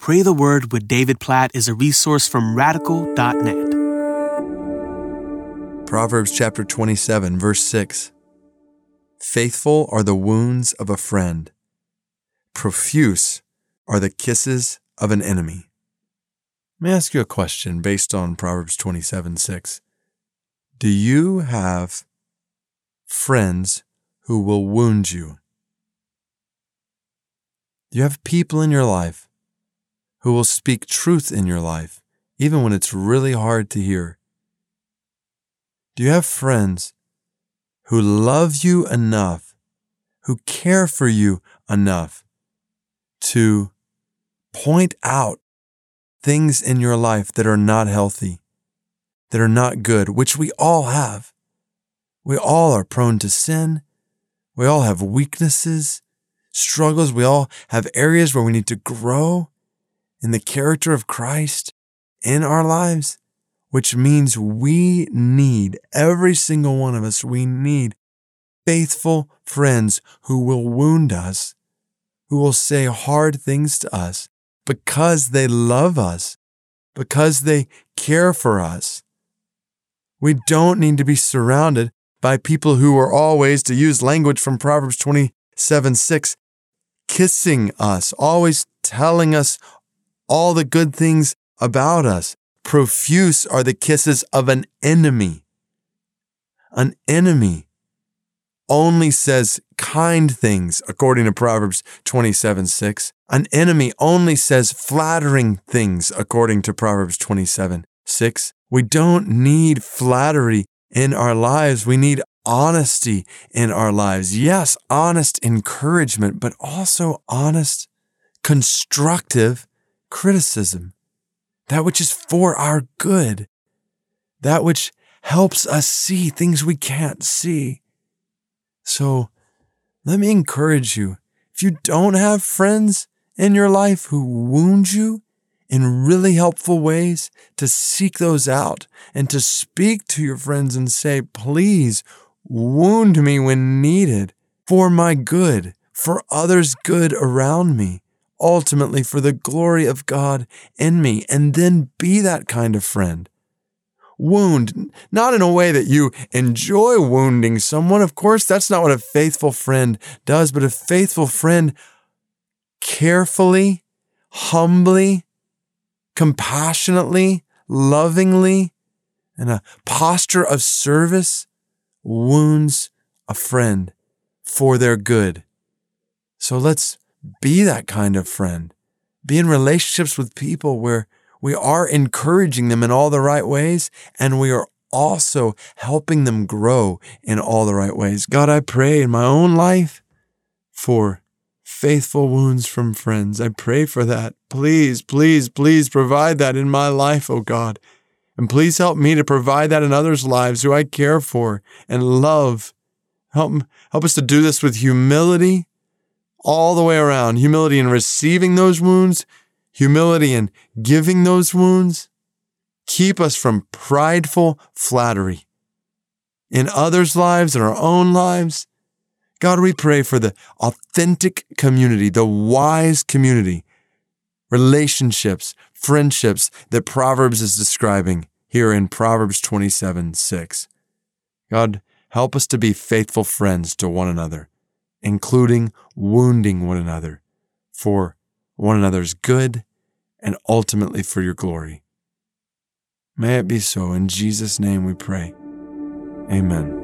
Pray the Word with David Platt is a resource from radical.net. Proverbs chapter 27, verse 6. Faithful are the wounds of a friend, profuse are the kisses of an enemy. Let me ask you a question based on Proverbs 27, 6. Do you have friends who will wound you? Do you have people in your life who will speak truth in your life, even when it's really hard to hear? Do you have friends who love you enough, who care for you enough to point out things in your life that are not healthy, that are not good, which we all have? We all are prone to sin. We all have weaknesses, struggles. We all have areas where we need to grow in the character of Christ in our lives, which means we need, every single one of us, we need faithful friends who will wound us, who will say hard things to us because they love us, because they care for us. We don't need to be surrounded by people who are always, to use language from Proverbs 27 6, kissing us, always telling us all the good things about us. Profuse are the kisses of an enemy. An enemy only says kind things, according to Proverbs 27 6. An enemy only says flattering things, according to Proverbs 27 6. We don't need flattery in our lives. We need honesty in our lives. Yes, honest encouragement, but also honest, constructive criticism, that which is for our good, that which helps us see things we can't see. So let me encourage you if you don't have friends in your life who wound you in really helpful ways, to seek those out and to speak to your friends and say, please wound me when needed for my good, for others' good around me ultimately for the glory of God in me, and then be that kind of friend. Wound, not in a way that you enjoy wounding someone. Of course, that's not what a faithful friend does, but a faithful friend carefully, humbly, compassionately, lovingly, in a posture of service wounds a friend for their good. So let's be that kind of friend. Be in relationships with people where we are encouraging them in all the right ways and we are also helping them grow in all the right ways. God, I pray in my own life for faithful wounds from friends. I pray for that. Please, please, please provide that in my life, oh God. And please help me to provide that in others' lives who I care for and love. Help, help us to do this with humility all the way around humility in receiving those wounds, humility in giving those wounds. Keep us from prideful flattery in others' lives and our own lives. God, we pray for the authentic community, the wise community, relationships, friendships that Proverbs is describing here in Proverbs 27 6. God, help us to be faithful friends to one another including wounding one another for one another's good and ultimately for your glory. May it be so. In Jesus' name we pray. Amen.